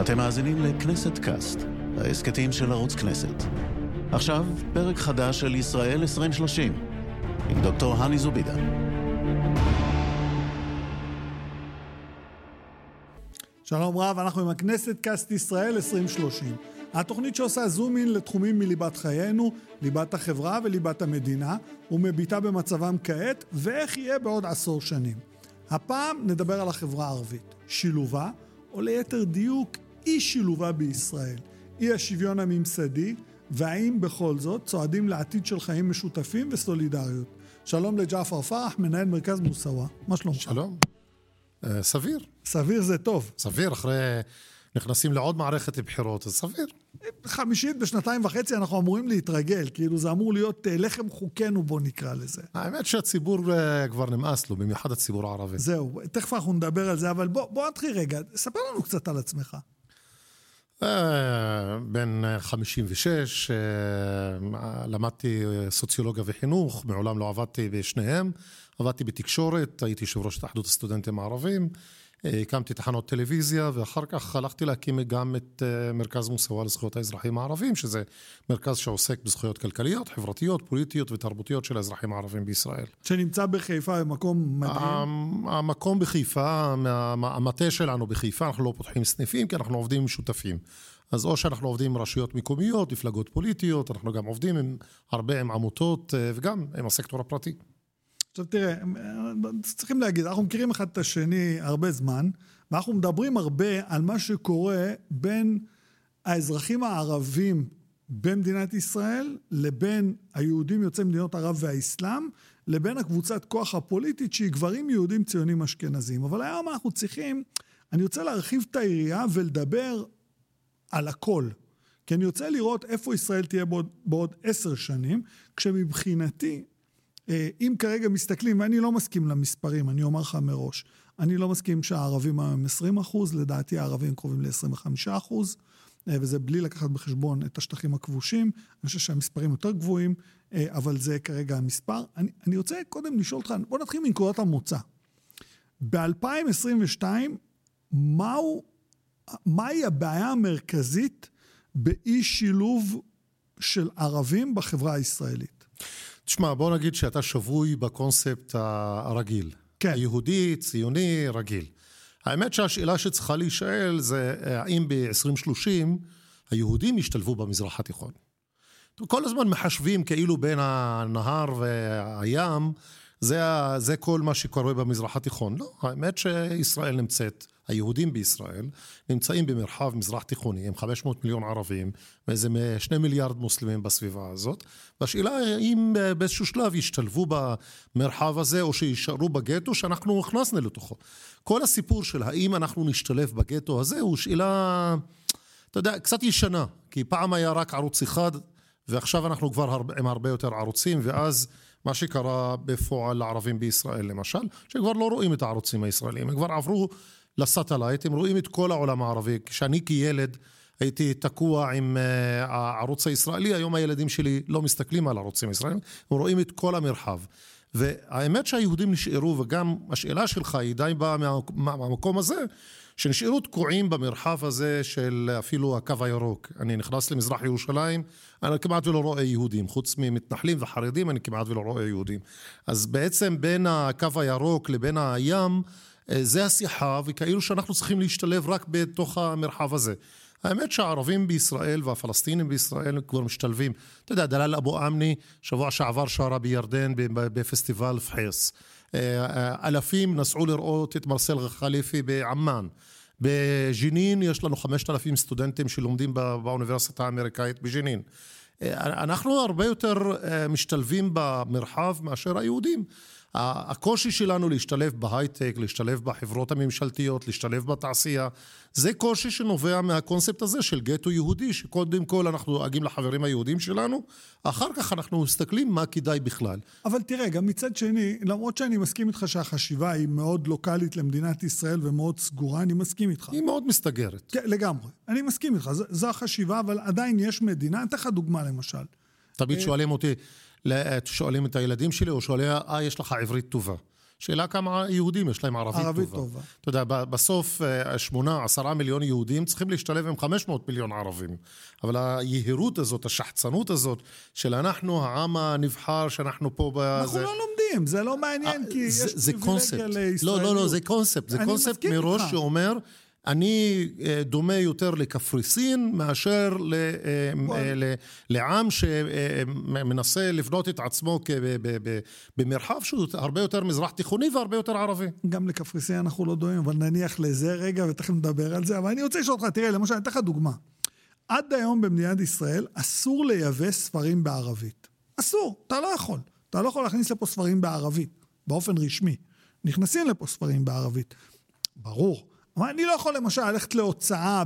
אתם מאזינים לכנסת קאסט, ההסכתים של ערוץ כנסת. עכשיו, פרק חדש של ישראל 2030, עם דוקטור הני זובידה. שלום רב, אנחנו עם הכנסת קאסט ישראל 2030. התוכנית שעושה zoom in לתחומים מליבת חיינו, ליבת החברה וליבת המדינה, ומביטה במצבם כעת, ואיך יהיה בעוד עשור שנים. הפעם נדבר על החברה הערבית, שילובה, או ליתר דיוק, אי שילובה בישראל, אי השוויון הממסדי, והאם בכל זאת צועדים לעתיד של חיים משותפים וסולידריות. שלום לג'עפר פרח, מנהל מרכז מוסאווה. מה שלומך? שלום. אה, סביר. סביר זה טוב. סביר, אחרי... נכנסים לעוד מערכת בחירות, אז סביר. חמישית בשנתיים וחצי אנחנו אמורים להתרגל, כאילו זה אמור להיות אה, לחם חוקנו בוא נקרא לזה. האמת שהציבור אה, כבר נמאס לו, במיוחד הציבור הערבי. זהו, תכף אנחנו נדבר על זה, אבל בוא, בוא נתחיל רגע, ספר לנו קצת על עצמך. אה, בן 56, למדתי סוציולוגיה וחינוך, מעולם לא עבדתי בשניהם, עבדתי בתקשורת, הייתי יושב ראש התאחדות הסטודנטים הערבים. הקמתי תחנות טלוויזיה ואחר כך הלכתי להקים גם את אה, מרכז מוסאווה לזכויות האזרחים הערבים שזה מרכז שעוסק בזכויות כלכליות, חברתיות, פוליטיות ותרבותיות של האזרחים הערבים בישראל. שנמצא בחיפה במקום מדהים? המקום בחיפה, המטה שלנו בחיפה, אנחנו לא פותחים סניפים כי אנחנו עובדים עם שותפים. אז או שאנחנו עובדים עם רשויות מקומיות, מפלגות פוליטיות, אנחנו גם עובדים עם הרבה עם עמותות אה, וגם עם הסקטור הפרטי. עכשיו תראה, צריכים להגיד, אנחנו מכירים אחד את השני הרבה זמן, ואנחנו מדברים הרבה על מה שקורה בין האזרחים הערבים במדינת ישראל לבין היהודים יוצאי מדינות ערב והאסלאם, לבין הקבוצת כוח הפוליטית שהיא גברים יהודים ציונים אשכנזים. אבל היום אנחנו צריכים, אני רוצה להרחיב את היריעה ולדבר על הכל. כי אני רוצה לראות איפה ישראל תהיה בעוד, עשר שנים, כשמבחינתי אה, אם כרגע מסתכלים, ואני לא מסכים למספרים, אני אומר לך מראש, אני לא מסכים שהערבים הם 20 אחוז, לדעתי הערבים קרובים ל-25 אחוז, אה, וזה בלי לקחת בחשבון את השטחים הכבושים. אני חושב שהמספרים יותר גבוהים, אה, אבל זה כרגע המספר. אני, אני רוצה קודם לשאול אותך, בוא נתחיל מנקודת המוצא. ב-2022, מהו, מהי הבעיה המרכזית באי שילוב של ערבים בחברה הישראלית? תשמע, בוא נגיד שאתה שבוי בקונספט הרגיל. כן. יהודי, ציוני, רגיל. האמת שהשאלה שצריכה להישאל זה האם ב-2030 היהודים ישתלבו במזרח התיכון. כל הזמן מחשבים כאילו בין הנהר והים, זה, זה כל מה שקורה במזרח התיכון. לא, האמת שישראל נמצאת היהודים בישראל נמצאים במרחב מזרח תיכוני עם 500 מיליון ערבים ואיזה שני מיליארד מוסלמים בסביבה הזאת והשאלה האם באיזשהו שלב ישתלבו במרחב הזה או שישארו בגטו שאנחנו הכנסנו לתוכו. כל הסיפור של האם אנחנו נשתלב בגטו הזה הוא שאלה, אתה יודע, קצת ישנה כי פעם היה רק ערוץ אחד ועכשיו אנחנו כבר הרבה, עם הרבה יותר ערוצים ואז מה שקרה בפועל לערבים בישראל למשל, שכבר לא רואים את הערוצים הישראלים, הם כבר עברו לסאטלייט, הם רואים את כל העולם הערבי. כשאני כילד הייתי תקוע עם uh, הערוץ הישראלי, היום הילדים שלי לא מסתכלים על הערוצים הישראלים, הם רואים את כל המרחב. והאמת שהיהודים נשארו, וגם השאלה שלך היא די באה מהמקום הזה, שנשארו תקועים במרחב הזה של אפילו הקו הירוק. אני נכנס למזרח ירושלים, אני כמעט ולא רואה יהודים, חוץ ממתנחלים וחרדים אני כמעט ולא רואה יהודים. אז בעצם בין הקו הירוק לבין הים, אה, זה השיחה, וכאילו שאנחנו צריכים להשתלב רק בתוך המרחב הזה. האמת שהערבים בישראל והפלסטינים בישראל כבר משתלבים. אתה יודע, דלאל אבו אמני, שבוע שעבר שרה בירדן בפסטיבל פחייס. אה, אה, אלפים נסעו לראות את מרסל חליפי בעמאן. בג'נין יש לנו 5,000 סטודנטים שלומדים באוניברסיטה האמריקאית בג'נין. אנחנו הרבה יותר משתלבים במרחב מאשר היהודים. הקושי שלנו להשתלב בהייטק, להשתלב בחברות הממשלתיות, להשתלב בתעשייה, זה קושי שנובע מהקונספט הזה של גטו יהודי, שקודם כל אנחנו דואגים לחברים היהודים שלנו, אחר כך אנחנו מסתכלים מה כדאי בכלל. אבל תראה, גם מצד שני, למרות שאני מסכים איתך שהחשיבה היא מאוד לוקאלית למדינת ישראל ומאוד סגורה, אני מסכים איתך. היא מאוד מסתגרת. כן, לגמרי. אני מסכים איתך, זו החשיבה, אבל עדיין יש מדינה, אני אתן לך דוגמה למשל. תמיד אה, שואלים אותי, שואלים את הילדים שלי, או שואלים, אה, יש לך עברית טובה. שאלה כמה יהודים יש להם ערבית, ערבית טובה. טובה. אתה יודע, בסוף אה, שמונה, עשרה מיליון יהודים צריכים להשתלב עם 500 מיליון ערבים. אבל היהירות הזאת, השחצנות הזאת, של אנחנו העם הנבחר, שאנחנו פה ב... אנחנו זה- לא לומדים, זה לא מעניין, כי אה, זה, יש זה קונספט. פריבילגיה לישראליות. לא, לא, לא, זה קונספט. זה קונספט מראש איתך. שאומר, אני אה, דומה יותר לקפריסין מאשר ל, אה. אה, ל- לעם שמנסה לבנות את עצמו במרחב שהוא הרבה יותר מזרח תיכוני והרבה יותר ערבי. גם לקפריסין אנחנו לא דומים, אבל נניח לזה רגע, ותכף נדבר על זה. אבל אני רוצה לשאול אותך, תראה, למשל, אני אתן לך דוגמה. עד היום במדינת ישראל אסור לייבא ספרים בערבית. אסור, אתה לא יכול. אתה לא יכול להכניס לפה ספרים בערבית, באופן רשמי. נכנסים לפה ספרים בערבית. ברור. אבל אני לא יכול למשל ללכת להוצאה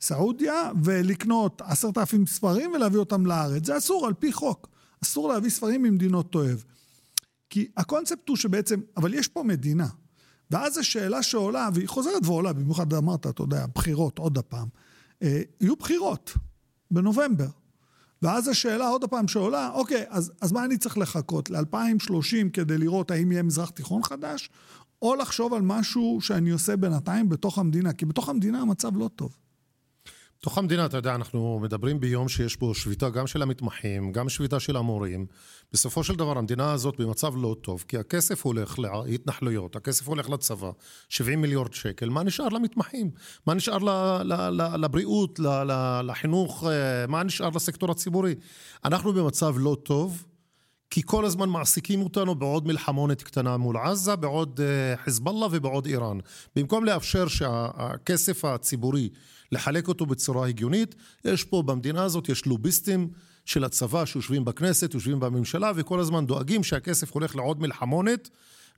בסעודיה ולקנות עשרת אלפים ספרים ולהביא אותם לארץ. זה אסור על פי חוק. אסור להביא ספרים ממדינות אויב. כי הקונספט הוא שבעצם, אבל יש פה מדינה. ואז השאלה שעולה, והיא חוזרת ועולה, במיוחד אמרת, אתה יודע, בחירות, עוד הפעם. אה, יהיו בחירות בנובמבר. ואז השאלה עוד הפעם שעולה, אוקיי, אז, אז מה אני צריך לחכות? ל-2030 כדי לראות האם יהיה מזרח תיכון חדש? או לחשוב על משהו שאני עושה בינתיים בתוך המדינה? כי בתוך המדינה המצב לא טוב. בתוך המדינה, אתה יודע, אנחנו מדברים ביום שיש בו שביתה גם של המתמחים, גם שביתה של המורים. בסופו של דבר, המדינה הזאת במצב לא טוב, כי הכסף הולך להתנחלויות, הכסף הולך לצבא, 70 מיליארד שקל, מה נשאר למתמחים? מה נשאר ל, ל, ל, לבריאות, לחינוך, אה, מה נשאר לסקטור הציבורי? אנחנו במצב לא טוב. כי כל הזמן מעסיקים אותנו בעוד מלחמונת קטנה מול עזה, בעוד אה, חיזבאללה ובעוד איראן. במקום לאפשר שהכסף הציבורי, לחלק אותו בצורה הגיונית, יש פה במדינה הזאת, יש לוביסטים של הצבא שיושבים בכנסת, יושבים בממשלה, וכל הזמן דואגים שהכסף הולך לעוד מלחמונת,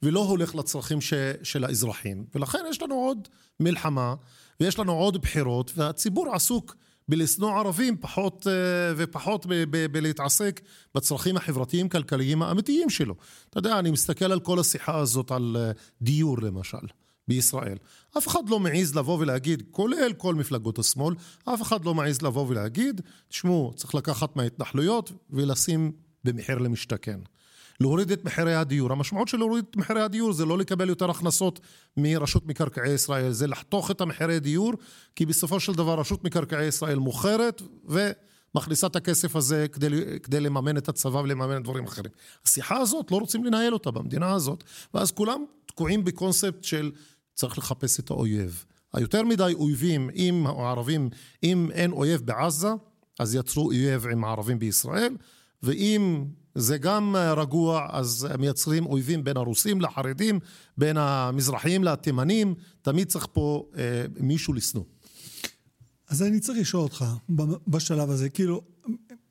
ולא הולך לצרכים ש, של האזרחים. ולכן יש לנו עוד מלחמה, ויש לנו עוד בחירות, והציבור עסוק בלשנוא ערבים פחות אה, ופחות בלהתעסק בצרכים החברתיים-כלכליים האמיתיים שלו. אתה יודע, אני מסתכל על כל השיחה הזאת על אה, דיור למשל. בישראל. אף אחד לא מעז לבוא ולהגיד, כולל כל מפלגות השמאל, אף אחד לא מעז לבוא ולהגיד, תשמעו, צריך לקחת מההתנחלויות ולשים במחיר למשתכן. להוריד את מחירי הדיור. המשמעות של להוריד את מחירי הדיור זה לא לקבל יותר הכנסות מרשות מקרקעי ישראל, זה לחתוך את המחירי דיור, כי בסופו של דבר רשות מקרקעי ישראל מוכרת ומכניסה את הכסף הזה כדי, כדי לממן את הצבא ולממן דברים אחרים. השיחה הזאת, לא רוצים לנהל אותה במדינה הזאת, ואז כולם תקועים בקונספט של צריך לחפש את האויב. היותר מדי אויבים, אם הערבים, אם אין אויב בעזה, אז יצרו אויב עם הערבים בישראל, ואם זה גם רגוע, אז מייצרים אויבים בין הרוסים לחרדים, בין המזרחיים לתימנים, תמיד צריך פה אה, מישהו לשנוא. אז אני צריך לשאול אותך בשלב הזה, כאילו,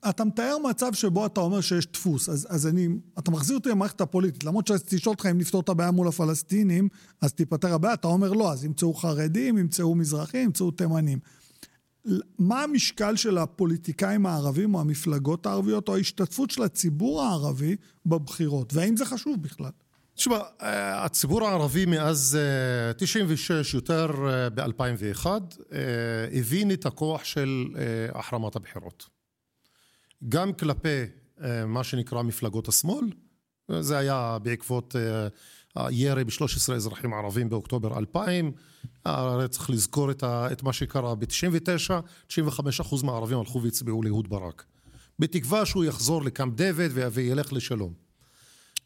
אתה מתאר מצב שבו אתה אומר שיש דפוס, אז, אז אני, אתה מחזיר אותי למערכת הפוליטית, למרות שרציתי לשאול אותך אם נפתור את הבעיה מול הפלסטינים, אז תיפתר הבעיה, אתה אומר לא, אז ימצאו חרדים, ימצאו מזרחים, ימצאו תימנים. מה המשקל של הפוליטיקאים הערבים או המפלגות הערביות או ההשתתפות של הציבור הערבי בבחירות, והאם זה חשוב בכלל? תשמע, אה, הציבור הערבי מאז 96, יותר ב-2001, הבין את הכוח של אה, החרמת הבחירות. גם כלפי אה, מה שנקרא מפלגות השמאל, זה היה בעקבות הירי ב-13 אזרחים ערבים באוקטובר 2000, הרי צריך לזכור את, ה, את מה שקרה ב-99, 95% מהערבים הלכו והצביעו לאהוד ברק. בתקווה שהוא יחזור לקמפ דיוויד וילך לשלום.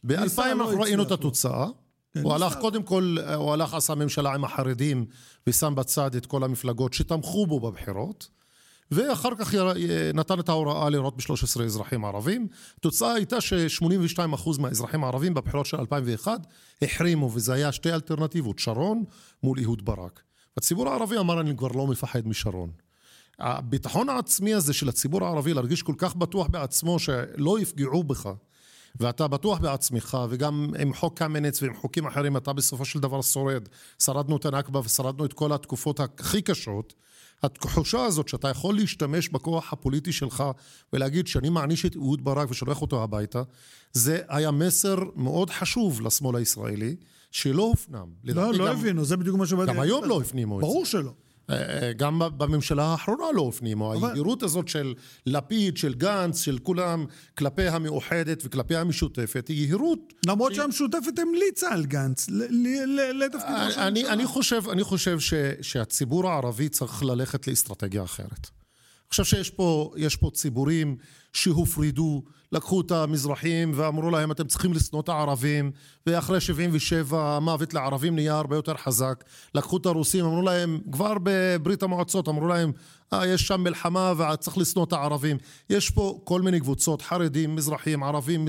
ב-2000 ניסה, לא אנחנו ראינו את. התוצאה. כן, הוא. הלך, קודם כל, הוא הלך, עשה ממשלה עם החרדים ושם בצד את כל המפלגות שתמכו בו בבחירות. ואחר כך יר- נתן את ההוראה לירות ב-13 אזרחים ערבים. התוצאה הייתה ש-82% מהאזרחים הערבים בבחירות של 2001 החרימו, וזה היה שתי אלטרנטיבות, שרון מול אהוד ברק. הציבור הערבי אמר, אני כבר לא מפחד משרון. הביטחון העצמי הזה של הציבור הערבי להרגיש כל כך בטוח בעצמו שלא יפגעו בך ואתה בטוח בעצמך וגם עם חוק קמיניץ ועם חוקים אחרים אתה בסופו של דבר שורד שרדנו את הנכבה ושרדנו את כל התקופות הכי קשות התחושה הזאת שאתה יכול להשתמש בכוח הפוליטי שלך ולהגיד שאני מעניש את אהוד ברק ושולח אותו הביתה זה היה מסר מאוד חשוב לשמאל הישראלי שלא הופנם לא, לא גם- הבינו, זה בדיוק מה שבאתי... גם היום לא הפנימו את זה. ברור שלא. אה, גם בממשלה האחרונה לא הפנימו. אבל... היהירות הזאת של לפיד, של גנץ, של כולם, כלפי המאוחדת וכלפי המשותפת, היא יהירות... למרות שהיא... שהמשותפת המליצה על גנץ לתפקיד ראש הממשלה. אני, אני חושב, אני חושב ש, שהציבור הערבי צריך ללכת לאסטרטגיה אחרת. חושב שיש פה, פה ציבורים שהופרדו, לקחו את המזרחים ואמרו להם אתם צריכים לשנוא את הערבים ואחרי 77 המוות לערבים נהיה הרבה יותר חזק. לקחו את הרוסים, אמרו להם, כבר בברית המועצות אמרו להם אה, יש שם מלחמה וצריך לשנוא את הערבים. יש פה כל מיני קבוצות, חרדים, מזרחים, ערבים,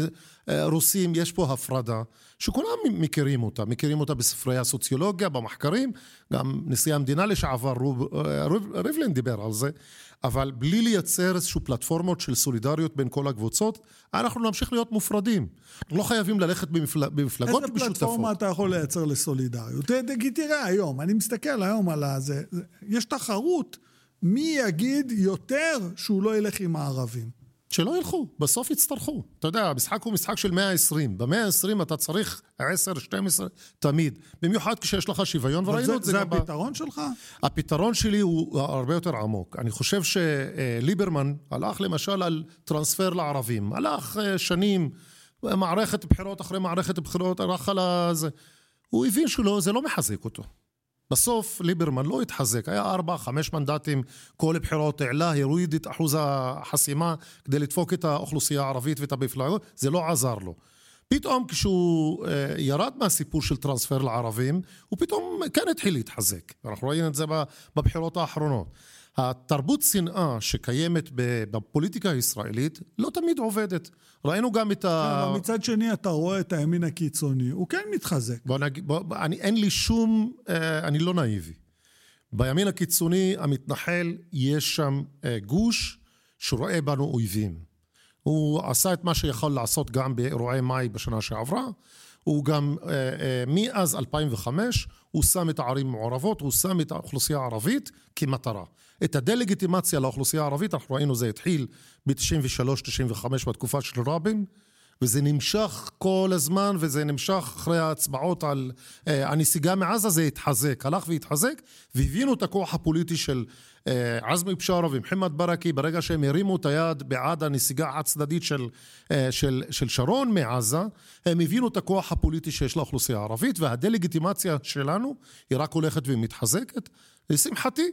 אה, רוסים, יש פה הפרדה שכולם מכירים אותה, מכירים אותה בספרי הסוציולוגיה, במחקרים, גם נשיא המדינה לשעבר אה, ריבלין דיבר על זה. אבל בלי לייצר איזשהו פלטפורמות של סולידריות בין כל הקבוצות, אנחנו נמשיך להיות מופרדים. אנחנו לא חייבים ללכת במפל... במפלגות משותפות. איזה פלטפורמה אתה יכול לייצר לסולידריות? תראה היום, אני מסתכל היום על הזה, יש תחרות, מי יגיד יותר שהוא לא ילך עם הערבים? שלא ילכו, בסוף יצטרכו. אתה יודע, המשחק הוא משחק של 120. במאה ה-20 אתה צריך 10, 12, תמיד. במיוחד כשיש לך שוויון, וראינו את זה. זה הפתרון שלך? הפתרון שלי הוא הרבה יותר עמוק. אני חושב שליברמן הלך למשל על טרנספר לערבים. הלך אה, שנים, מערכת בחירות אחרי מערכת בחירות, הלך על זה. הוא הבין שזה לא מחזק אותו. בסוף ליברמן לא התחזק, היה ארבע, חמש מנדטים, כל בחירות העלה, הוריד את אחוז החסימה כדי לדפוק את האוכלוסייה הערבית ואת המפלגות, זה לא עזר לו. פתאום כשהוא אה, ירד מהסיפור של טרנספר לערבים, הוא פתאום כן התחיל להתחזק. אנחנו ראינו את זה בבחירות האחרונות. התרבות שנאה שקיימת בפוליטיקה הישראלית לא תמיד עובדת. ראינו גם את ה... אבל מצד שני אתה רואה את הימין הקיצוני, הוא כן מתחזק. בוא נגיד, בוא, אני, אין לי שום, אה, אני לא נאיבי. בימין הקיצוני המתנחל יש שם אה, גוש שרואה בנו אויבים. הוא עשה את מה שיכול לעשות גם באירועי מאי בשנה שעברה. הוא גם, אה, אה, מאז 2005, הוא שם את הערים המעורבות, הוא שם את האוכלוסייה הערבית כמטרה. את הדה-לגיטימציה לאוכלוסייה הערבית, אנחנו ראינו זה התחיל ב-93-95 בתקופה של רבין, וזה נמשך כל הזמן, וזה נמשך אחרי ההצבעות על אה, הנסיגה מעזה, זה התחזק, הלך והתחזק, והבינו את הכוח הפוליטי של אה, עזמי בשארה ומוחמד ברקי, ברגע שהם הרימו את היד בעד הנסיגה החד צדדית של, אה, של, של שרון מעזה, הם הבינו את הכוח הפוליטי שיש לאוכלוסייה הערבית, והדה-לגיטימציה שלנו היא רק הולכת ומתחזקת. לשמחתי,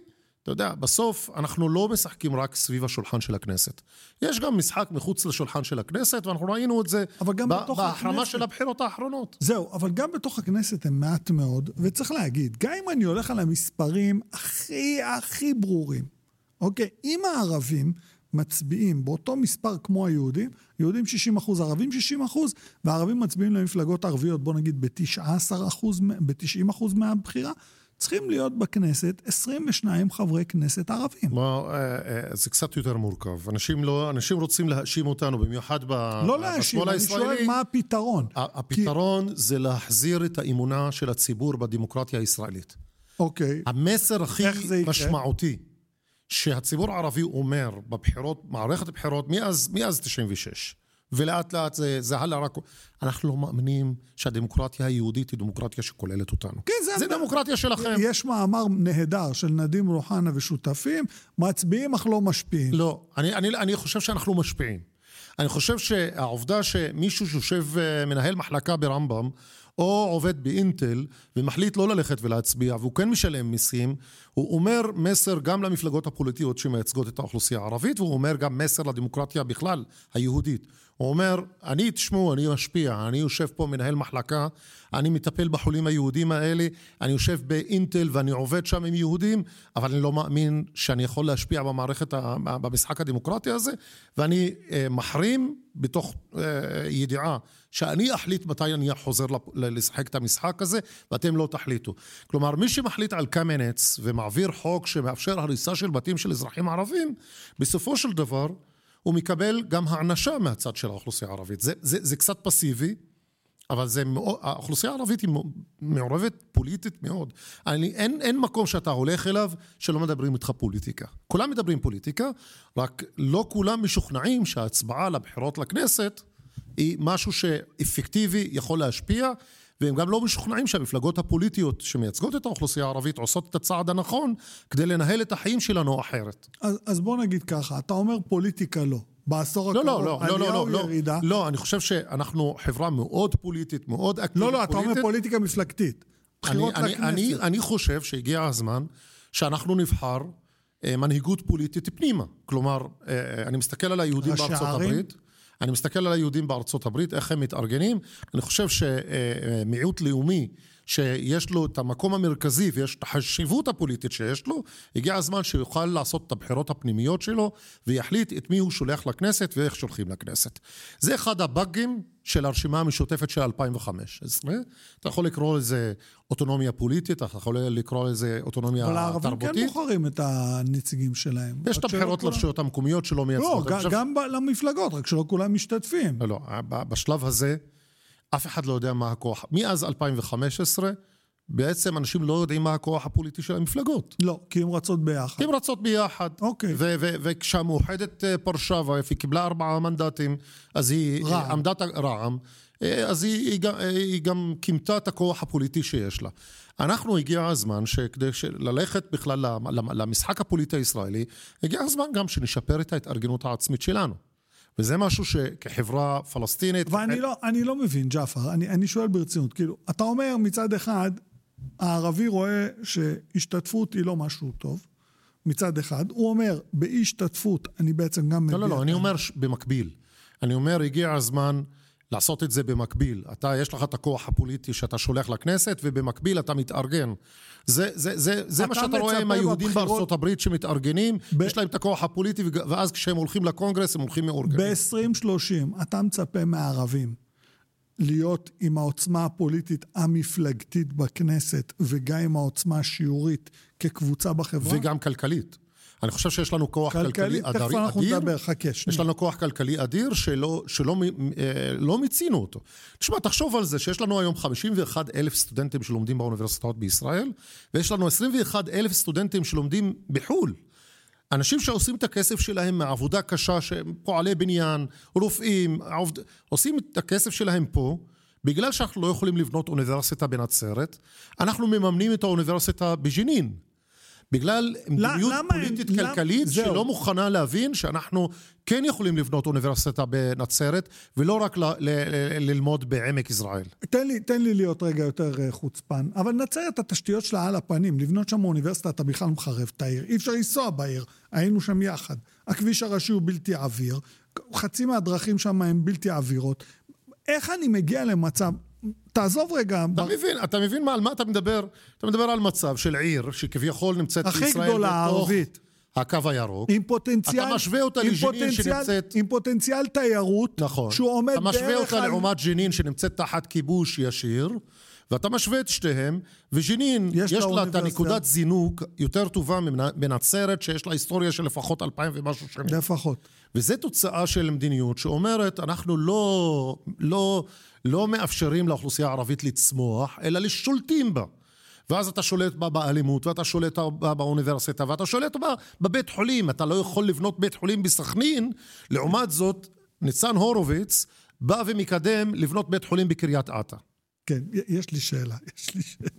אתה יודע, בסוף אנחנו לא משחקים רק סביב השולחן של הכנסת. יש גם משחק מחוץ לשולחן של הכנסת, ואנחנו ראינו את זה בהחרמה של הבחירות האחרונות. זהו, אבל גם בתוך הכנסת הם מעט מאוד, וצריך להגיד, גם אם אני הולך על המספרים הכי הכי ברורים, אוקיי, אם הערבים מצביעים באותו מספר כמו היהודים, יהודים 60 אחוז, ערבים 60 אחוז, והערבים מצביעים למפלגות ערביות, בוא נגיד ב-19 אחוז, ב-90 אחוז מהבחירה, צריכים להיות בכנסת 22 חברי כנסת ערבים. מה, אה, אה, זה קצת יותר מורכב. אנשים, לא, אנשים רוצים להאשים אותנו, במיוחד בשמאל הישראלי. לא להאשים, אני שואל מה הפתרון. הפתרון כי... זה להחזיר את האמונה של הציבור בדמוקרטיה הישראלית. אוקיי. המסר הכי משמעותי שהציבור הערבי אומר בבחירות, מערכת הבחירות, מאז, מאז 96, ולאט לאט זה, זה הלאה רק... אנחנו לא מאמינים שהדמוקרטיה היהודית היא דמוקרטיה שכוללת אותנו. כן, זה... זה דמוקרטיה שלכם. יש מאמר נהדר של נדים רוחנה ושותפים, מצביעים אך לא משפיעים. לא, אני, אני, אני חושב שאנחנו משפיעים. אני חושב שהעובדה שמישהו שיושב אה, מנהל מחלקה ברמב"ם, או עובד באינטל ומחליט לא ללכת ולהצביע והוא כן משלם מיסים, הוא אומר מסר גם למפלגות הפוליטיות שמייצגות את האוכלוסייה הערבית והוא אומר גם מסר לדמוקרטיה בכלל, היהודית. הוא אומר, אני, תשמעו, אני משפיע, אני יושב פה מנהל מחלקה, אני מטפל בחולים היהודים האלה, אני יושב באינטל ואני עובד שם עם יהודים, אבל אני לא מאמין שאני יכול להשפיע במערכת, במשחק הדמוקרטי הזה, ואני אה, מחרים בתוך אה, ידיעה שאני אחליט מתי אני חוזר לשחק את המשחק הזה, ואתם לא תחליטו. כלומר, מי שמחליט על קמנץ ומעביר חוק שמאפשר הריסה של בתים של אזרחים ערבים, בסופו של דבר הוא מקבל גם הענשה מהצד של האוכלוסייה הערבית. זה, זה, זה קצת פסיבי, אבל זה מאוד, האוכלוסייה הערבית היא מעורבת פוליטית מאוד. אני, אין, אין מקום שאתה הולך אליו שלא מדברים איתך פוליטיקה. כולם מדברים פוליטיקה, רק לא כולם משוכנעים שההצבעה לבחירות לכנסת היא משהו שאפקטיבי, יכול להשפיע, והם גם לא משוכנעים שהמפלגות הפוליטיות שמייצגות את האוכלוסייה הערבית עושות את הצעד הנכון כדי לנהל את החיים שלנו אחרת. אז, אז בוא נגיד ככה, אתה אומר פוליטיקה לא. בעשור לא, הקרוב, לא, לא, לא, עלייה לא, או לא, ירידה? לא, אני חושב שאנחנו חברה מאוד פוליטית, מאוד אקטיבית לא, לא, אתה אומר פוליטית. פוליטיקה מפלגתית. בחירות אני, לכנסת. אני, אני, אני חושב שהגיע הזמן שאנחנו נבחר אה, מנהיגות פוליטית פנימה. כלומר, אה, אני מסתכל על היהודים בארצות? הברית, אני מסתכל על היהודים בארצות הברית, איך הם מתארגנים. אני חושב שמיעוט לאומי שיש לו את המקום המרכזי ויש את החשיבות הפוליטית שיש לו, הגיע הזמן שיוכל לעשות את הבחירות הפנימיות שלו ויחליט את מי הוא שולח לכנסת ואיך שולחים לכנסת. זה אחד הבאגים של הרשימה המשותפת של 2015. אתה יכול לקרוא לזה אוטונומיה פוליטית, אתה יכול לקרוא לזה אוטונומיה אבל הערבים כן תרבותית. בוחרים את הנציגים שלהם. יש את הבחירות לרשויות המקומיות שלא לא, מייצגות. אני גם- גם למפלגות, רק שלא כולם משתתפים. לא, לא, בשלב הזה אף אחד לא יודע מה הכוח. מאז 2015 בעצם אנשים לא יודעים מה הכוח הפוליטי של המפלגות. לא, כי הם רצות ביחד. הן רצות ביחד. אוקיי. ו- ו- וכשהמאוחדת אה, פרשה והיא קיבלה ארבעה מנדטים, אז היא רע"מ. עמדה, ה- רע"מ, אה, אז היא, היא, גם- אה, היא גם כימתה את הכוח הפוליטי שיש לה. אנחנו הגיע הזמן שכדי ללכת בכלל למ- למ- למשחק הפוליטי הישראלי, הגיע הזמן גם שנשפר את ההתארגנות העצמית שלנו. וזה משהו שכחברה פלסטינית... ואני לא, אני לא מבין, ג'עפר, אני, אני שואל ברצינות, כאילו, אתה אומר מצד אחד, הערבי רואה שהשתתפות היא לא משהו טוב, מצד אחד, הוא אומר, באי השתתפות אני בעצם גם לא, לא, לא, אני אומר במקביל. אני אומר, הגיע הזמן לעשות את זה במקביל. אתה, יש לך את הכוח הפוליטי שאתה שולח לכנסת, ובמקביל אתה מתארגן. זה, זה, זה, זה מה אתה שאתה רואה עם היהודים בבחירות- בארצות הברית שמתארגנים, ב- יש להם את הכוח הפוליטי, ואז כשהם הולכים לקונגרס הם הולכים מאורגנים. ב-2030 אתה מצפה מהערבים להיות עם העוצמה הפוליטית המפלגתית בכנסת וגם עם העוצמה השיעורית כקבוצה בחברה? וגם כלכלית. אני חושב שיש לנו כוח כלכלי, כלכלית, תכף אדרי- אנחנו אדיר. נדבר, חכה, יש שנייה. לנו כוח כלכלי אדיר שלא, שלא אה, לא מיצינו אותו. תשמע, תחשוב על זה שיש לנו היום 51 אלף סטודנטים שלומדים באוניברסיטאות בישראל, ויש לנו 21 אלף סטודנטים שלומדים בחו"ל. אנשים שעושים את הכסף שלהם מעבודה קשה, שהם פועלי בניין, רופאים, עובד... עושים את הכסף שלהם פה, בגלל שאנחנו לא יכולים לבנות אוניברסיטה בנצרת, אנחנו מממנים את האוניברסיטה בג'נין. בגלל מדיניות למה הם- פוליטית למה- כלכלית זהו. שלא מוכנה להבין שאנחנו כן יכולים לבנות אוניברסיטה בנצרת, ולא רק ל- ל- ל- ללמוד בעמק יזרעאל. תן לי, תן לי להיות רגע יותר אה, חוצפן, אבל נצרת התשתיות שלה על הפנים, לבנות שם אוניברסיטה אתה בכלל מחרב את העיר, אי אפשר לנסוע בעיר, היינו שם יחד. הכביש הראשי הוא בלתי עביר, חצי מהדרכים שם הן בלתי עבירות. איך אני מגיע למצב, תעזוב רגע, אתה מבין, אתה מבין מה, על מה אתה מדבר? אתה מדבר על מצב של עיר שכביכול נמצאת הכי בישראל גדולה, בתוך ערבית. הקו הירוק. עם פוטנציאל, אתה משווה אותה לג'נין שנמצאת- עם פוטנציאל תיירות, נכון. שהוא עומד אתה משווה בערך אותה על... לעומת ג'נין שנמצאת תחת כיבוש ישיר, ואתה משווה את שתיהם, וג'נין, יש יש, לה את. הנקודת זינוק יותר טובה מנצרת, שיש לה היסטוריה של לפחות אלפיים ומשהו שנים. לפחות. וזה תוצאה של מדיניות שאומרת, אנחנו לא, לא, לא מאפשרים לאוכלוסייה הערבית לצמוח, אלא לשולטים בה. ואז אתה שולט בה באלימות, ואתה שולט בה באוניברסיטה, ואתה שולט בה בבית חולים. אתה לא יכול לבנות בית חולים בסכנין. לעומת זאת, ניצן הורוביץ בא ומקדם לבנות בית חולים בקריית אתא. כן, יש לי שאלה, יש לי שאלה.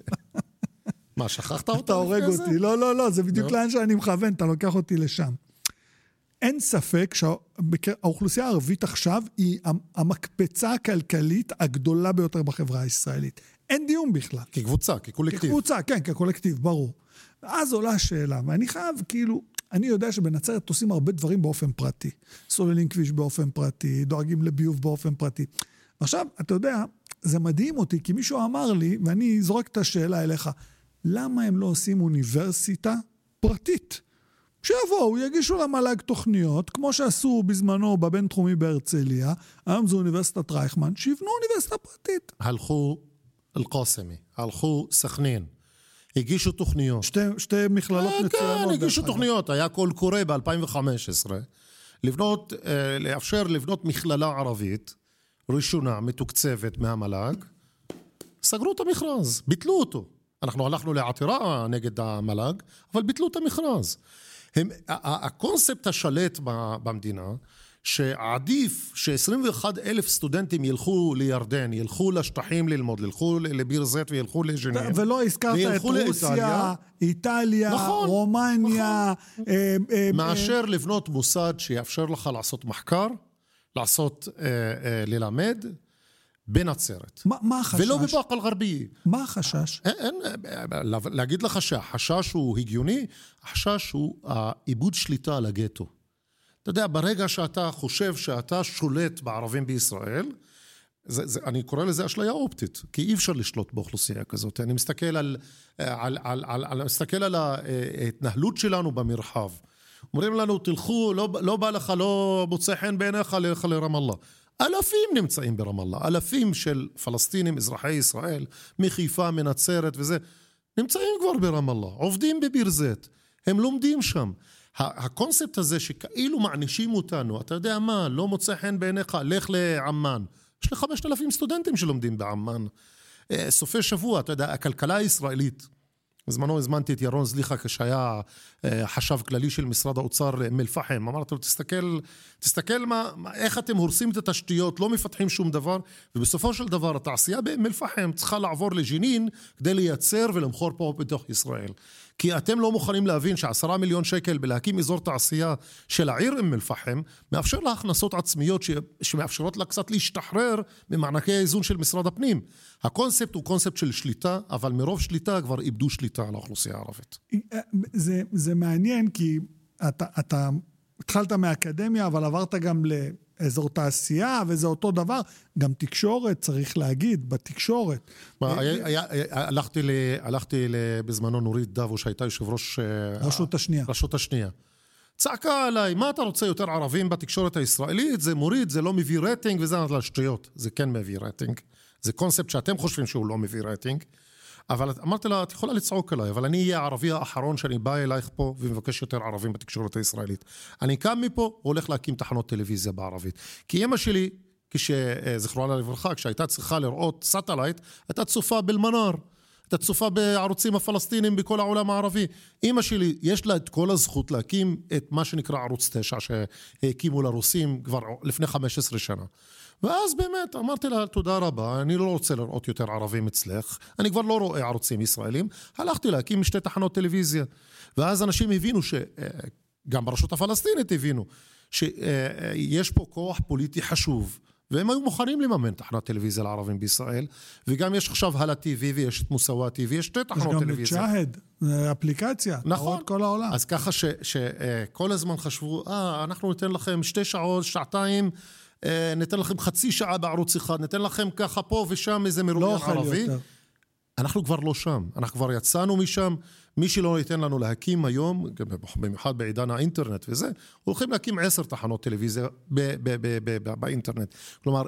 מה, שכחת אותה אתה הורג? אותי. לא, לא, לא, זה בדיוק לא. לאן שאני מכוון, אתה לוקח אותי לשם. אין ספק שהאוכלוסייה הערבית עכשיו היא המקפצה הכלכלית הגדולה ביותר בחברה הישראלית. אין דיון בכלל. כקבוצה, כקולקטיב. כקבוצה, כן, כקולקטיב, ברור. ואז עולה השאלה, ואני חייב, כאילו, אני יודע שבנצרת עושים הרבה דברים באופן פרטי. סוללים כביש באופן פרטי, דואגים לביוב באופן פרטי. עכשיו, אתה יודע, זה מדהים אותי, כי מישהו אמר לי, ואני זורק את השאלה אליך, למה הם לא עושים אוניברסיטה פרטית? שיבואו, יגישו למל"ג תוכניות, כמו שעשו בזמנו בבינתחומי בהרצליה, היום זו אוניברסיטת רייכמן, שיבנו אוניברסיטה פרטית. הלכו אל-קאסמי, הלכו סכנין, הגישו תוכניות. שתי, שתי מכללות כן, מצוינות. כן, הגישו. תוכניות, היה קול קורא ב-2015, לבנות, אה, לאפשר לבנות מכללה ערבית ראשונה, מתוקצבת מהמל"ג, סגרו את המכרז, ביטלו אותו. אנחנו הלכנו לעתירה נגד המל"ג, אבל ביטלו את המכרז. הם, הקונספט השלט במדינה, שעדיף ש-21 אלף סטודנטים ילכו לירדן, ילכו לשטחים ללמוד, ילכו לביר זית וילכו לג'נין. ולא הזכרת את רוסיה, איטליה, נכון, רומניה. נכון. אה, אה, מאשר אה, לבנות מוסד שיאפשר לך לעשות מחקר, לעשות, אה, אה, ללמד. בנצרת. מה, מה החשש? ולא בבאקה אל-גרבייה. מה החשש? אין, אין, להגיד לך שהחשש הוא הגיוני, החשש הוא העיבוד שליטה על הגטו. אתה יודע, ברגע שאתה חושב שאתה שולט בערבים בישראל, זה, זה, אני קורא לזה אשליה אופטית, כי אי אפשר לשלוט באוכלוסייה כזאת. אני מסתכל על, על, על, על, על, מסתכל על ההתנהלות שלנו במרחב. אומרים לנו, תלכו, לא, לא בא לך, לא מוצא חן בעיניך, לך לרמאללה. אלפים נמצאים ברמאללה, אלפים של פלסטינים, אזרחי ישראל, מחיפה, מנצרת וזה, נמצאים כבר ברמאללה, עובדים בביר זית, הם לומדים שם. הקונספט הזה שכאילו מענישים אותנו, אתה יודע מה, לא מוצא חן בעיניך, לך לעמאן. יש לי חמשת אלפים סטודנטים שלומדים בעמאן. אה, סופי שבוע, אתה יודע, הכלכלה הישראלית בזמנו הזמנתי את ירון זליכה כשהיה אה, חשב כללי של משרד האוצר לאום אל-פחם. אמרתי לו, תסתכל, תסתכל מה, איך אתם הורסים את התשתיות, לא מפתחים שום דבר, ובסופו של דבר התעשייה באום אל-פחם צריכה לעבור לג'נין כדי לייצר ולמכור פה בתוך ישראל. כי אתם לא מוכנים להבין שעשרה מיליון שקל בלהקים אזור תעשייה של העיר אום אל-פחם, מאפשר לה הכנסות עצמיות ש... שמאפשרות לה קצת להשתחרר ממענקי האיזון של משרד הפנים. הקונספט הוא קונספט של שליטה, אבל מרוב שליטה כבר איבדו שליטה על האוכלוסייה הערבית. זה, זה מעניין כי אתה, אתה התחלת מהאקדמיה, אבל עברת גם ל... אזור תעשייה, וזה אותו דבר. גם תקשורת, צריך להגיד, בתקשורת. הלכתי בזמנו נורית דבו, שהייתה יושב ראש... אה, רשות השנייה. רשות השנייה. צעקה עליי, מה אתה רוצה יותר ערבים בתקשורת הישראלית? זה מוריד, זה לא מביא רייטינג, וזה שטויות. זה כן מביא רייטינג. זה קונספט שאתם חושבים שהוא לא מביא רייטינג. אבל אמרתי לה, את יכולה לצעוק עליי, אבל אני אהיה הערבי האחרון שאני בא אלייך פה ומבקש יותר ערבים בתקשורת הישראלית. אני קם מפה, הולך להקים תחנות טלוויזיה בערבית. כי אמא שלי, כשזכרונה לברכה, כשהייתה צריכה לראות satellite, הייתה צופה בלמנאר. הייתה צופה בערוצים הפלסטינים בכל העולם הערבי. אימא שלי, יש לה את כל הזכות להקים את מה שנקרא ערוץ 9 שהקימו לרוסים כבר לפני 15 שנה. ואז באמת אמרתי לה, תודה רבה, אני לא רוצה לראות יותר ערבים אצלך, אני כבר לא רואה ערוצים ישראלים, הלכתי להקים שתי תחנות טלוויזיה. ואז אנשים הבינו, ש... אה, גם ברשות הפלסטינית הבינו, שיש פה כוח פוליטי חשוב. והם היו מוכנים לממן תחנת טלוויזיה לערבים בישראל, וגם יש עכשיו הלא טיווי ויש את מוסאווה טיווי, יש שתי תחנות טלוויזיה. יש גם את שהד, אפליקציה, נכון, כל העולם. אז ככה שכל הזמן חשבו, אה, אנחנו ניתן לכם שתי שעות, שעתיים, אה, ניתן לכם חצי שעה בערוץ אחד, ניתן לכם ככה פה ושם איזה מרואיין לא ערבי. יותר. אנחנו כבר לא שם, אנחנו כבר יצאנו משם. מי שלא ייתן לנו להקים היום, במיוחד בעידן האינטרנט וזה, הולכים להקים עשר תחנות טלוויזיה באינטרנט. כלומר,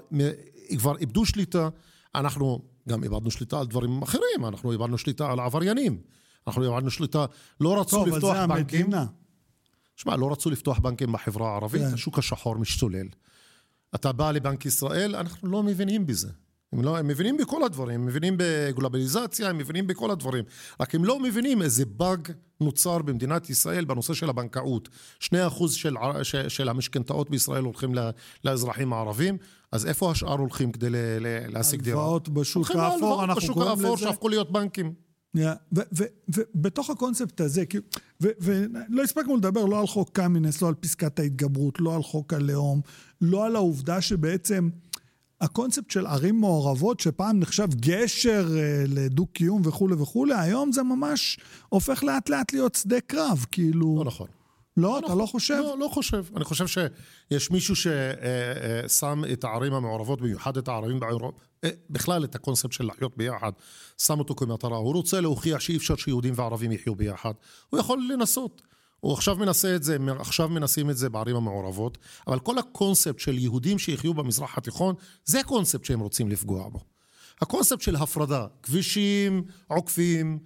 כבר איבדו שליטה, אנחנו גם איבדנו שליטה על דברים אחרים, אנחנו איבדנו שליטה על עבריינים. אנחנו איבדנו שליטה, לא רצו טוב, לפתוח בנקים. שמע, לא רצו לפתוח בנקים בחברה הערבית, כן. השוק השחור משתולל. אתה בא לבנק ישראל, אנחנו לא מבינים בזה. הם, לא, הם מבינים בכל הדברים, הם מבינים בגלובליזציה, הם מבינים בכל הדברים. רק הם לא מבינים איזה באג נוצר במדינת ישראל בנושא של הבנקאות. שני אחוז של, של, של המשכנתאות בישראל הולכים לאזרחים הערבים, אז איפה השאר הולכים כדי להשיג דירה? הלוואות בשוק האפור, אנחנו קוראים לזה... בשוק האפור שהפכו להיות בנקים. ובתוך הקונספט הזה, ולא הספקנו לדבר לא על חוק קמינס, לא על פסקת ההתגברות, לא על חוק הלאום, לא על העובדה שבעצם הקונספט של ערים מעורבות, שפעם נחשב גשר uh, לדו-קיום וכולי וכולי, היום זה ממש הופך לאט לאט להיות שדה קרב, כאילו... לא נכון. לא, לא אתה. לא חושב? לא, לא חושב. אני חושב שיש מישהו ששם את הערים המעורבות, במיוחד את הערים בעירות, אה, בכלל את הקונספט של לחיות ביחד, שם אותו כמטרה. הוא רוצה להוכיח שאי אפשר שיהודים וערבים יחיו ביחד. הוא יכול לנסות. הוא עכשיו מנסה את זה, עכשיו מנסים את זה בערים המעורבות, אבל כל הקונספט של יהודים שיחיו במזרח התיכון, זה הקונספט שהם רוצים לפגוע בו. הקונספט של הפרדה, כבישים עוקפים,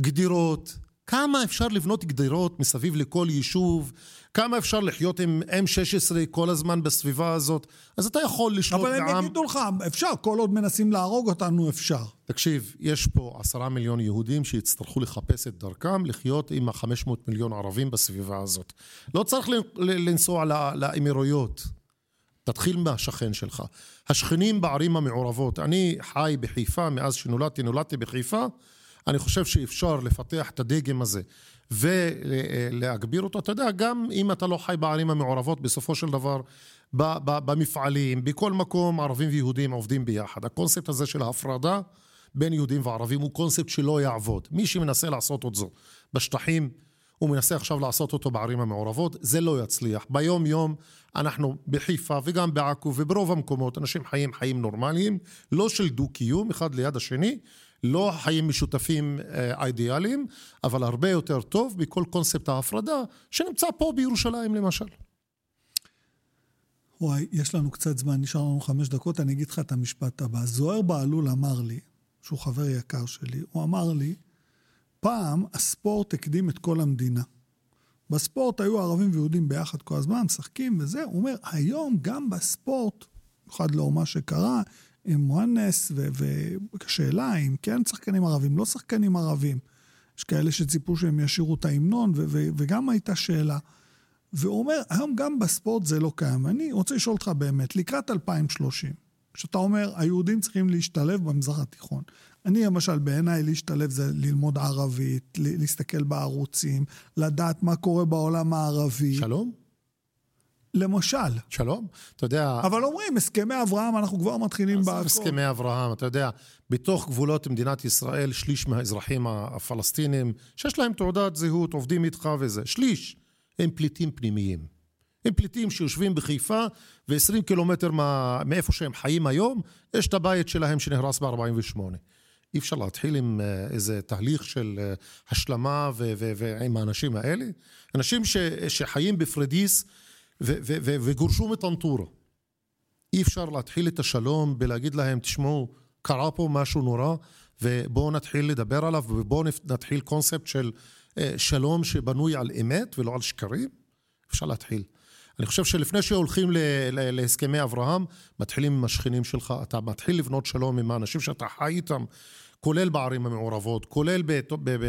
גדירות, כמה אפשר לבנות גדרות מסביב לכל יישוב, כמה אפשר לחיות עם M16 כל הזמן בסביבה הזאת, אז אתה יכול לשלוט בעם... אבל הם יגידו לך, אפשר, כל עוד מנסים להרוג אותנו, אפשר. תקשיב, יש פה עשרה מיליון יהודים שיצטרכו לחפש את דרכם לחיות עם החמש מאות מיליון ערבים בסביבה הזאת. לא צריך לנסוע לאמירויות. תתחיל מהשכן שלך. השכנים בערים המעורבות, אני חי בחיפה מאז שנולדתי, נולדתי בחיפה, אני חושב שאפשר לפתח את הדגם הזה ולהגביר אותו. אתה יודע, גם אם אתה לא חי בערים המעורבות, בסופו של דבר, במפעלים, בכל מקום, ערבים ויהודים עובדים ביחד. הקונספט הזה של ההפרדה בין יהודים וערבים הוא קונספט שלא יעבוד. מי שמנסה לעשות את זה בשטחים, הוא מנסה עכשיו לעשות אותו בערים המעורבות, זה לא יצליח. ביום יום אנחנו בחיפה וגם בעכו וברוב המקומות אנשים חיים חיים נורמליים, לא של דו-קיום אחד ליד השני, לא חיים משותפים אה, אידיאליים, אבל הרבה יותר טוב מכל קונספט ההפרדה שנמצא פה בירושלים למשל. וואי, יש לנו קצת זמן, נשאר לנו חמש דקות, אני אגיד לך את המשפט הבא. זוהר בהלול אמר לי, שהוא חבר יקר שלי, הוא אמר לי, פעם הספורט הקדים את כל המדינה. בספורט היו ערבים ויהודים ביחד כל הזמן, משחקים וזה. הוא אומר, היום גם בספורט, במיוחד לאור מה שקרה, מואנס, והשאלה אם כן שחקנים ערבים, לא שחקנים ערבים. יש כאלה שציפו שהם ישירו את ההמנון, וגם הייתה שאלה. והוא אומר, היום גם בספורט זה לא קיים. ואני רוצה לשאול אותך באמת, לקראת 2030, כשאתה אומר, היהודים צריכים להשתלב במזרח התיכון. אני למשל, בעיניי להשתלב זה ללמוד ערבית, להסתכל בערוצים, לדעת מה קורה בעולם הערבי. שלום? למשל. שלום, אתה יודע... אבל אומרים, הסכמי אברהם, אנחנו כבר מתחילים בהכל. הסכמי אברהם, אתה יודע, בתוך גבולות מדינת ישראל, שליש מהאזרחים הפלסטינים, שיש להם תעודת זהות, עובדים איתך וזה, שליש, הם פליטים פנימיים. הם פליטים שיושבים בחיפה, ו-20 קילומטר מה, מאיפה שהם חיים היום, יש את הבית שלהם שנהרס ב-48. אי אפשר להתחיל עם אה, איזה תהליך של אה, השלמה ועם האנשים האלה. אנשים ש, שחיים בפרדיס וגורשו מטנטורה. אי אפשר להתחיל את השלום בלהגיד להם, תשמעו, קרה פה משהו נורא, ובואו נתחיל לדבר עליו, ובואו נתחיל קונספט של אה, שלום שבנוי על אמת ולא על שקרים. אפשר להתחיל. אני חושב שלפני שהולכים להסכמי אברהם, מתחילים עם השכנים שלך, אתה מתחיל לבנות שלום עם האנשים שאתה חי איתם, כולל בערים המעורבות, כולל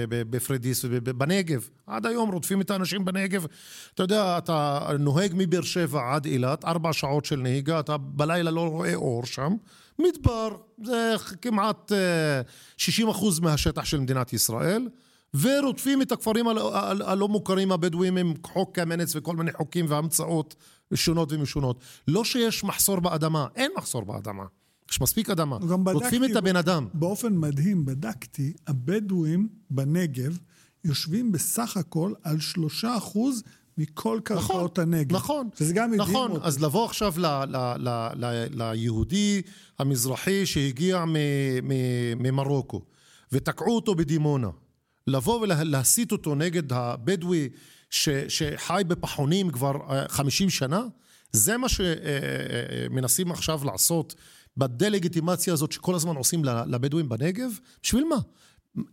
בפרדיס ובנגב. עד היום רודפים את האנשים בנגב. אתה יודע, אתה נוהג מבאר שבע עד אילת, ארבע שעות של נהיגה, אתה בלילה לא רואה אור שם. מדבר, זה כמעט 60 אה, אחוז מהשטח של מדינת ישראל. ורודפים את הכפרים הלא מוכרים הבדואים עם חוק קמנץ וכל מיני חוקים והמצאות שונות ומשונות. לא שיש מחסור באדמה, אין מחסור באדמה. יש מספיק אדמה. רודפים את הבן אדם. באופן מדהים, בדקתי, הבדואים בנגב יושבים בסך הכל על שלושה אחוז מכל קרקעות נכון, הנגב. נכון, שזה גם מדהים נכון. אותי. אז לבוא עכשיו ל, ל, ל, ל, ליהודי המזרחי שהגיע ממרוקו ותקעו אותו בדימונה, לבוא ולהסית אותו נגד הבדואי ש, שחי בפחונים כבר 50 אה, שנה, זה מה שמנסים אה, אה, עכשיו לעשות בדה-לגיטימציה הזאת שכל הזמן עושים לבדואים בנגב, בשביל מה?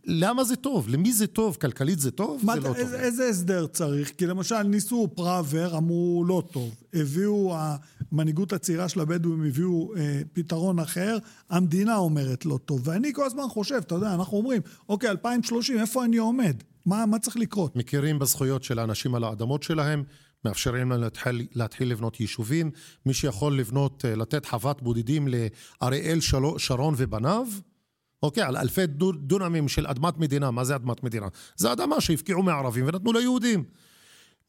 למה זה טוב? למי זה טוב? כלכלית זה טוב? מה, זה לא איזה, טוב. איזה הסדר צריך? כי למשל ניסו פראוור, אמרו לא טוב. הביאו, המנהיגות הצעירה של הבדואים הביאו אה, פתרון אחר, המדינה אומרת לא טוב. ואני כל הזמן חושב, אתה יודע, אנחנו אומרים, אוקיי, 2030, איפה אני עומד? מה, מה צריך לקרות? מכירים בזכויות של האנשים על האדמות שלהם, מאפשרים לנו להתחיל, להתחיל לבנות יישובים. מי שיכול לבנות, אה, לתת חוות בודדים לאריאל שרון ובניו, אוקיי, על אלפי דונמים של אדמת מדינה. מה זה אדמת מדינה? זה אדמה שהפקיעו מהערבים ונתנו ליהודים.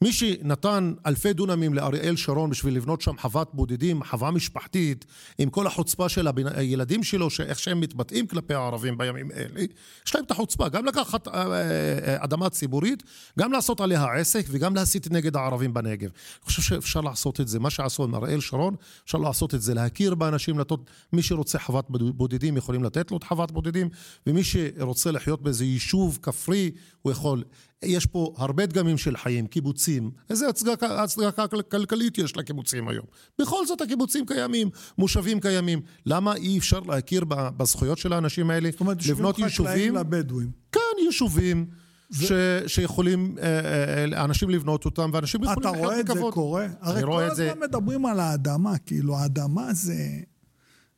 מי שנתן אלפי דונמים לאריאל שרון בשביל לבנות שם חוות בודדים, חווה משפחתית, עם כל החוצפה של הילדים שלו, שאיך שהם מתבטאים כלפי הערבים בימים אלה, יש להם את החוצפה, גם לקחת אה, אה, אדמה ציבורית, גם לעשות עליה עסק וגם להסית נגד הערבים בנגב. אני חושב שאפשר לעשות את זה, מה שעשו עם אריאל שרון, אפשר לעשות את זה, להכיר באנשים, לתות, מי שרוצה חוות בודדים יכולים לתת לו את חוות בודדים, ומי שרוצה לחיות באיזה יישוב כפרי, הוא יכול. יש פה הרבה דגמים של חיים, קיבוצים. איזה הצדקה, הצדקה כלכלית יש לקיבוצים היום? בכל זאת הקיבוצים קיימים, מושבים קיימים. למה אי אפשר להכיר בזכויות של האנשים האלה? זאת אומרת, לבנות יישובים? לבדואים. כן, יישובים. ו... ש... שיכולים אה, אה, אנשים לבנות אותם, ואנשים יכולים לחיות בכבוד. אתה רואה את זה קורה? הרי כל הזמן זה... מדברים על האדמה, כאילו, האדמה זה,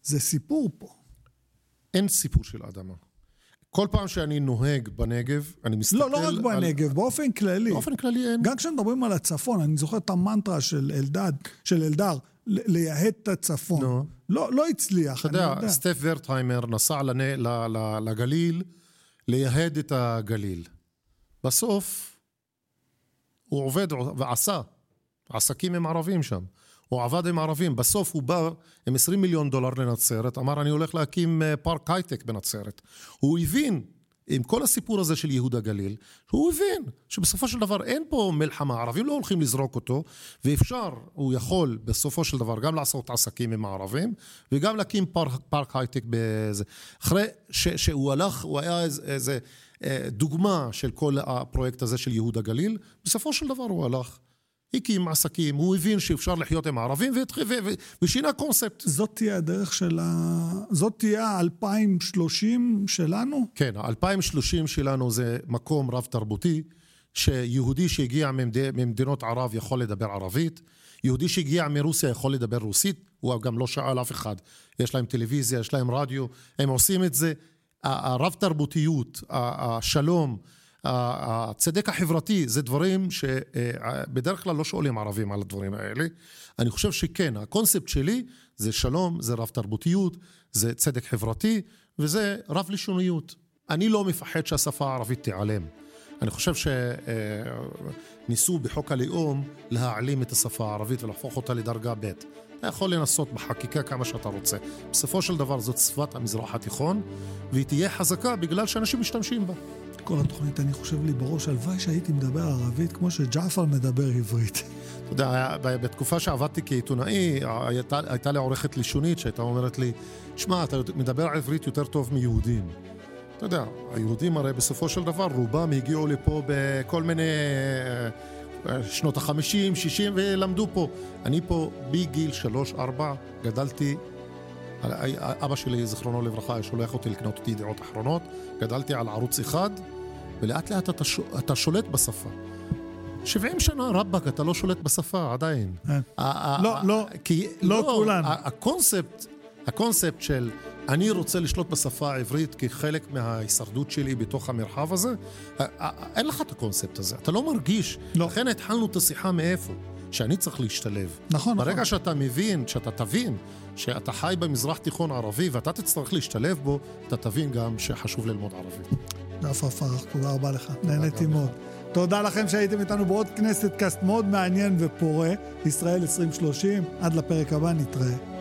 זה סיפור פה. אין סיפור של אדמה. כל פעם שאני נוהג בנגב, אני מסתכל... לא, לא רק בנגב, על... באופן כללי. באופן כללי אין. גם כשמדברים על הצפון, אני זוכר את המנטרה של אלדד, של אלדר, ל- לייהד את הצפון. נו. לא, לא הצליח, אתה יודע, יודע. סטף ורטהיימר נסע לנ- ל- ל- לגליל לייהד את הגליל. בסוף הוא עובד ועשה, עסקים עם ערבים שם. הוא עבד עם ערבים, בסוף הוא בא עם 20 מיליון דולר לנצרת, אמר אני הולך להקים אה, פארק הייטק בנצרת. הוא הבין, עם כל הסיפור הזה של ייהוד הגליל, הוא הבין שבסופו של דבר אין פה מלחמה, הערבים לא הולכים לזרוק אותו, ואפשר, הוא יכול בסופו של דבר גם לעשות עסקים עם הערבים, וגם להקים פארק, פארק הייטק בזה. אחרי ש, שהוא הלך, הוא היה איזה, איזה דוגמה של כל הפרויקט הזה של ייהוד הגליל, בסופו של דבר הוא הלך. הקים עסקים, הוא הבין שאפשר לחיות עם הערבים ושינה קונספט. זאת תהיה הדרך של ה... זאת תהיה ה-2030 שלנו? כן, ה-2030 שלנו זה מקום רב תרבותי, שיהודי שהגיע ממד... ממדינות ערב יכול לדבר ערבית, יהודי שהגיע מרוסיה יכול לדבר רוסית, הוא גם לא שאל אף אחד. יש להם טלוויזיה, יש להם רדיו, הם עושים את זה. הרב תרבותיות, השלום, הצדק החברתי, זה דברים שבדרך כלל לא שואלים ערבים על הדברים האלה. אני חושב שכן, הקונספט שלי זה שלום, זה רב תרבותיות, זה צדק חברתי, וזה רב לשוניות. אני לא מפחד שהשפה הערבית תיעלם. אני חושב שניסו בחוק הלאום להעלים את השפה הערבית ולהפוך אותה לדרגה ב'. אתה יכול לנסות בחקיקה כמה שאתה רוצה. בסופו של דבר זאת שפת המזרח התיכון, והיא תהיה חזקה בגלל שאנשים משתמשים בה. כל התוכנית, אני חושב לי בראש, הלוואי שהייתי מדבר ערבית כמו שג'עפר מדבר עברית. אתה יודע, בתקופה שעבדתי כעיתונאי, הייתה, הייתה לי עורכת לשונית שהייתה אומרת לי, שמע, אתה מדבר עברית יותר טוב מיהודים. אתה יודע, היהודים הרי בסופו של דבר, רובם הגיעו לפה בכל מיני אה, שנות החמישים, שישים, ולמדו פה. אני פה בגיל שלוש-ארבע גדלתי, אבא שלי, זיכרונו לברכה, שולח אותי לקנות אותי ידיעות אחרונות, גדלתי על ערוץ אחד, ולאט לאט אתה. אתה שולט בשפה. 70 שנה, רבאק, אתה לא שולט בשפה עדיין. כן. ה- ה- לא, לא, כי, לא כולנו. הקונספט, הקונספט של אני רוצה לשלוט בשפה העברית כחלק מההישרדות שלי בתוך המרחב הזה, אין לך את הקונספט הזה, אתה לא מרגיש. לא. לכן התחלנו את השיחה מאיפה? שאני צריך להשתלב. נכון, ברגע נכון. שאתה מבין, שאתה תבין שאתה חי במזרח תיכון ערבי ואתה תצטרך להשתלב בו, אתה תבין גם שחשוב ללמוד ערבית. ג'עפר פרח, תודה רבה לך, נהניתי. מאוד. תודה לכם שהייתם איתנו בעוד כנסת קאסט מאוד מעניין ופורה, ישראל 2030. עד לפרק הבא, נתראה.